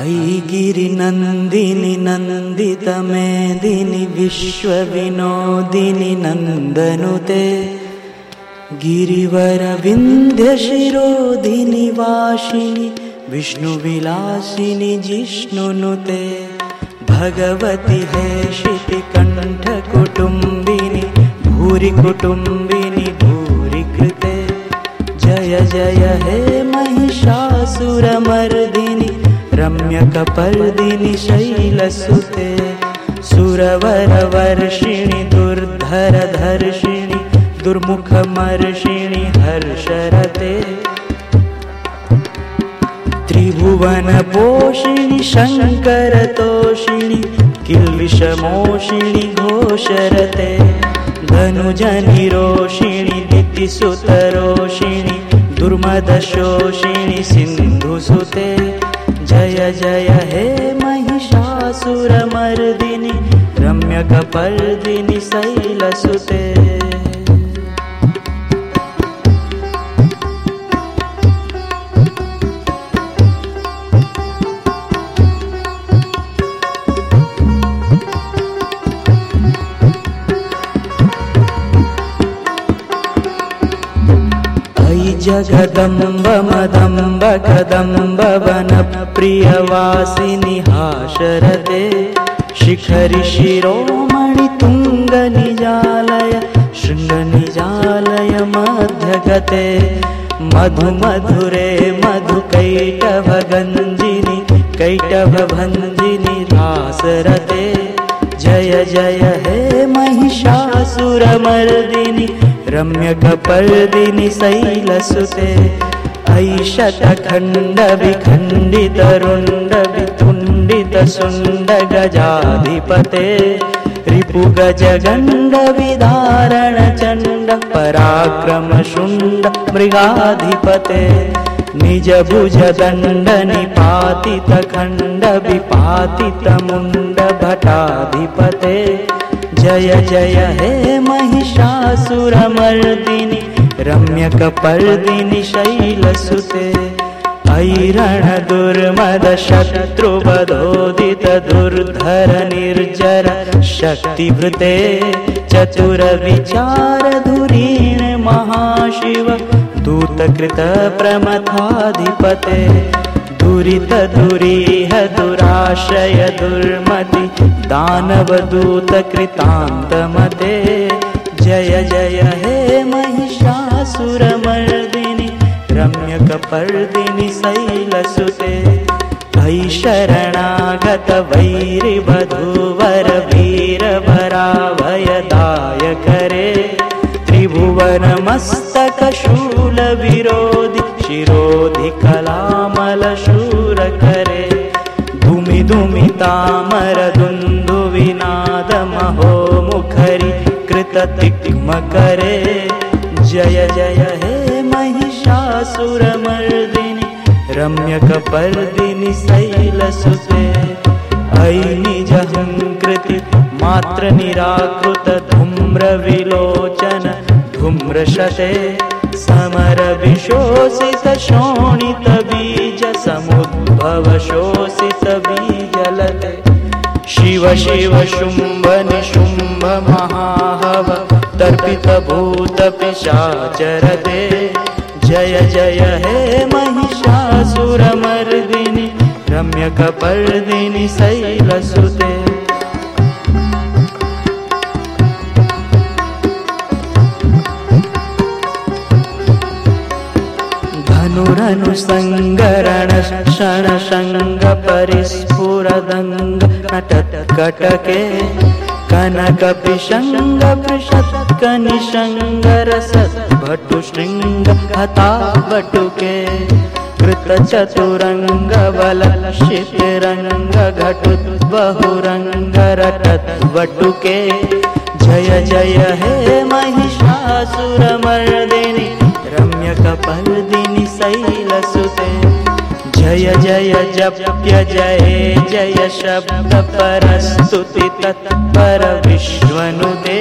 अयि गिरिनन्दिनि नन्दितमेदिनि विश्वविनोदिनि नन्दनुते गिरिवरविन्ध्यशिरोधिनि वासिनि विष्णुविलासिनि जिष्णुनुते भगवति हे शितिकण्ठकुटुम्बिनि भूरि कुटुम्बिनि भूरि कृते जय जय हे महिषासुरमर्दिनि रम्यकपर्दिनि शैलसुते सुरवरवर्षिणि दुर्धरधर्षिणि दुर्मुखमर्षिणि हर्षरते। त्रिभुवनपोषिणि शङ्करतोषिणि किल्विषमोषिणि घोषरते। धनुजनिरोषिणि दितिसुतरोषिणि दुर्मदशोषिणि सिन्धुसुते जय जय हे महिषासुरमर्दिनि रम्यकपर्दिनि शैलसुते जगदम्ब मदम्ब कदम्ब वनप्रियवासिनि हाशरते शिखरि शिरोमणि तुङ्गनिजालय शृङ्गनिजालय मध्यगते। मधुमधुरे मधुकैटभगञ्जिनि कैटभभञ्जिनि रासरते जय जय हे महिषासुरमर्दिनि रम्यकपर्दिनि शैलसुते ऐषटखण्डविखण्डितरुण्डवितुण्डितशुण्डगजाधिपते रिपुगजगण्डविधारणचण्ड पराक्रमशुण्ड मृगाधिपते निजभुजदण्डनिपातितखण्डविपातितमुण्डभटाधिपते जय जय हे महिषासुरमर्दिनि रम्यकपर्दिनि शैलसुते ऐरणदुर्मदशत्रुवधोदितदुर्धर शक्तिभृते चतुरविचारधुरीण महाशिव दूतकृतप्रमथाधिपते दुरितदुरीह दुराशय दुर्मति दानवदूतकृतान्तमते। जय जय हे महिषासुरमर्दिनि रम्यकपर्दिनि शैलसुते। वै शरणागतवैरिवधूवरवीरभराभयदायकरे त्रिभुवनमस्तकशूलविरोधि शिरोधि कलामलशूरकरे धुमि धुमि तामरदुन्दुविनादमहो मुखरि कृततिग्मकरे जय जय हे महिषासुरमर्दिनि रम्यकपर्दिनि शैलसुते ऐनिजहङ्कृति मात्र निराकृत धूम्रविलोचन धूम्रशते समरविशोषितशोणितबीजसमुद्भवशोषितबीजलते। शिव शिव शुम्भ निशुम्भ महाहव तर्पितभूतपिशाचरते। जय जय हे महिषासुरमर्दिनि रम्यकपर्दिनि शैलसुते धनुरनुसङ्गरण क्षणशङ्गपरिस्फुरदङ्ग नटकटके कनकपिशङ्गपृषत्कनिशङ्गरसद्भटुशृङ्ग हता बटुके कृतचतुरङ्गबलशितिरङ्गघटुद्बहुरङ्गरटद्वटुके जय जय हे महिषासुरमर्दिनि रम्यकपर्दिनि शैलसुते। जय जय जप्य जय जय तत्पर विश्वनुते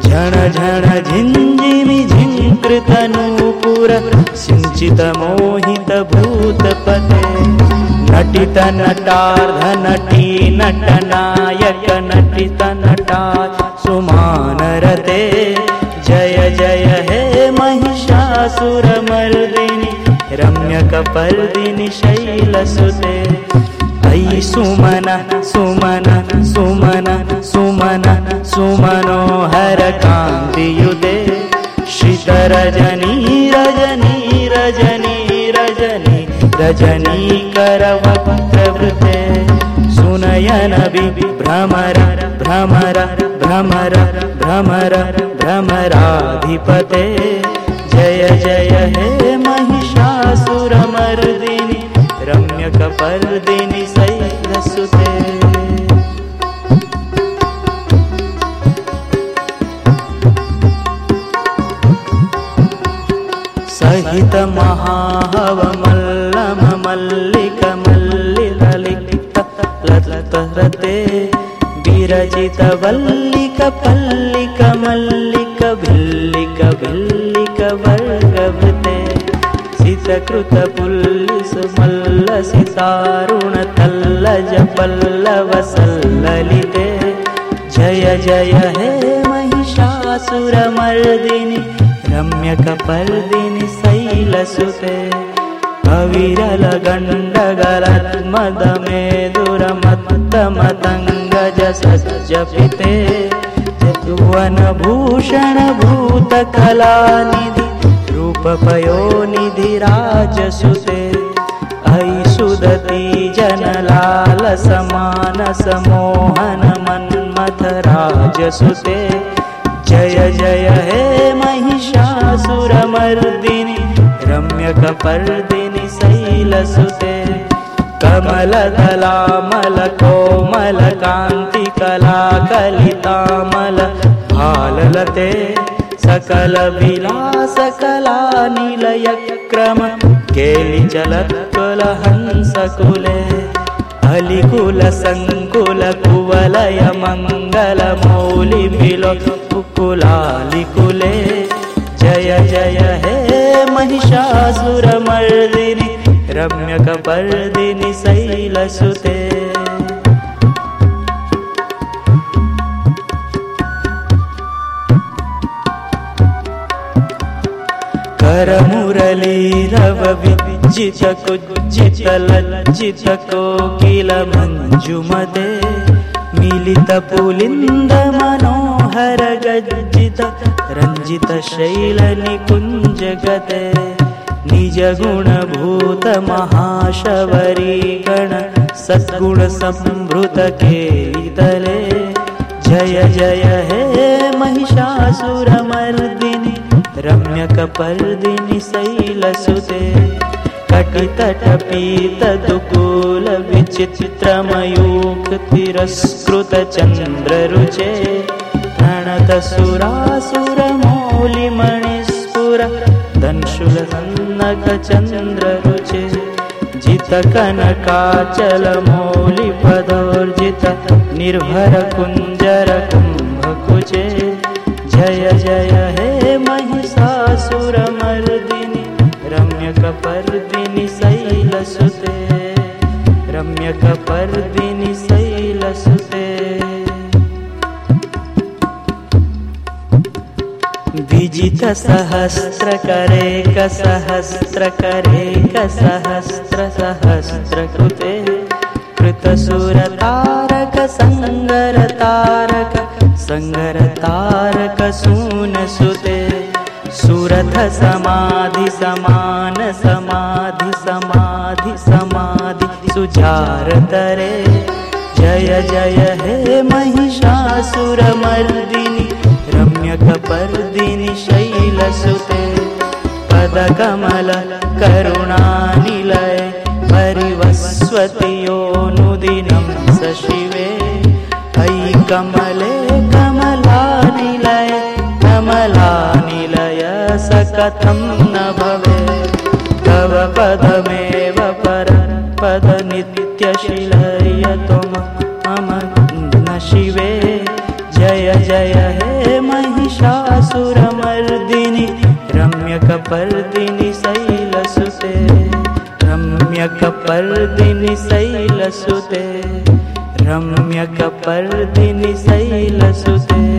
झण झण झिञ्जिमि झिङ्कृतनूपुर नटितनटार्धनटी नटनायक नटितनटा रम्यकपर्दिनि शैलसुते अयि सुमन सुमन सुमन सुमन सुमनोहर कान्तियुते श्रितरजनी रजनी रजनी रजनी रजनीकरवक्त्रवृते सुनयन भ्रमर भ्रमर भ्रमर भ्रमर भ्रमराधिपते। जय जय हे रम्यकपर्दिनि सैलसुते सहित महाहवमल्लमल्लिकमल्लिललितलतरते जय जय हे महिषासुरमर्दिनि रम्यकपर्दिनि शैलसुते। अविरलगण्डगलत्मदमेदुरमत्तमतङ्गजसज्जपिते यतुवनभूषणभूतकलानिधि रूपपयोनिधिराजसुते सुदती जनलालसमानसमोहनमन्मथराजसुते जय जय हे महिषासुरमर्दिनि रम्यकपर्दिनि शैलसुते। कमलदलामलकोमलकान्तिकलाकलितामल भाललते सकलविलासकलानिलयक्रम केलिचलत्कुलहंसकुले अलिकुलसङ्कुलकुवलय मङ्गलमौलिमिलकुलालिकुले जय जय हे महिषासुरमर्दिनि रम्यकपर्दिनि शैलसुते करमुरलीरवविजितकुज्जितलज्जितकोकिलमञ्जुमदे मिलितपुलिन्दमनोहरगज्जित रञ्जितशैलनिकुञ्जगते निजगुणभूतमहाशबरीगण सद्गुणसंभृतकेलितले जय जय हे महिषासुरमर्दिनि रम्यकपर्दिनि शैलसुते कटितटपीतदुकूलविचित्रमयूक्तिरस्कृतचन्द्ररुचे प्रणतसुरासुरमौलिमणिस्फुर धंशुलसन्नकचन्द्ररुचे जितकनकाचलमौलिपदोर्जित निर्भरकुञ्जरकुम्भकुचे जय जय रम्यकपर्दिनि शैलसुते रम्यकपर्दिनि शैलसुते विजितसहस्रकरे कसहस्रकरे कसहस्रसहस्रकृते कृतसुरतारक सङ्गरतारक सङ्गरतारकसूनसुते। सुरथ समाधि समान समाधि समाधि समाधि सुजारतरे जय जय हे महिषासुरमर्दिनि रम्यकपर्दिनि शैलसुते पदकमल करुणानिलय परिवस्वतियोनुदिनं स शिवे अयि कमले कमलानिलय कमलानिलय स कथं न भवे शिवे जय जय हे महिषासुरमर्दिनि। रम्यकपर्दिनि शैलसुते। रम्य रम्यकपर्दिनि शैलसुते। रम्यकपर्दिनि शैलसुते